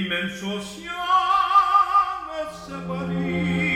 immenso siamo separati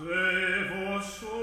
se vos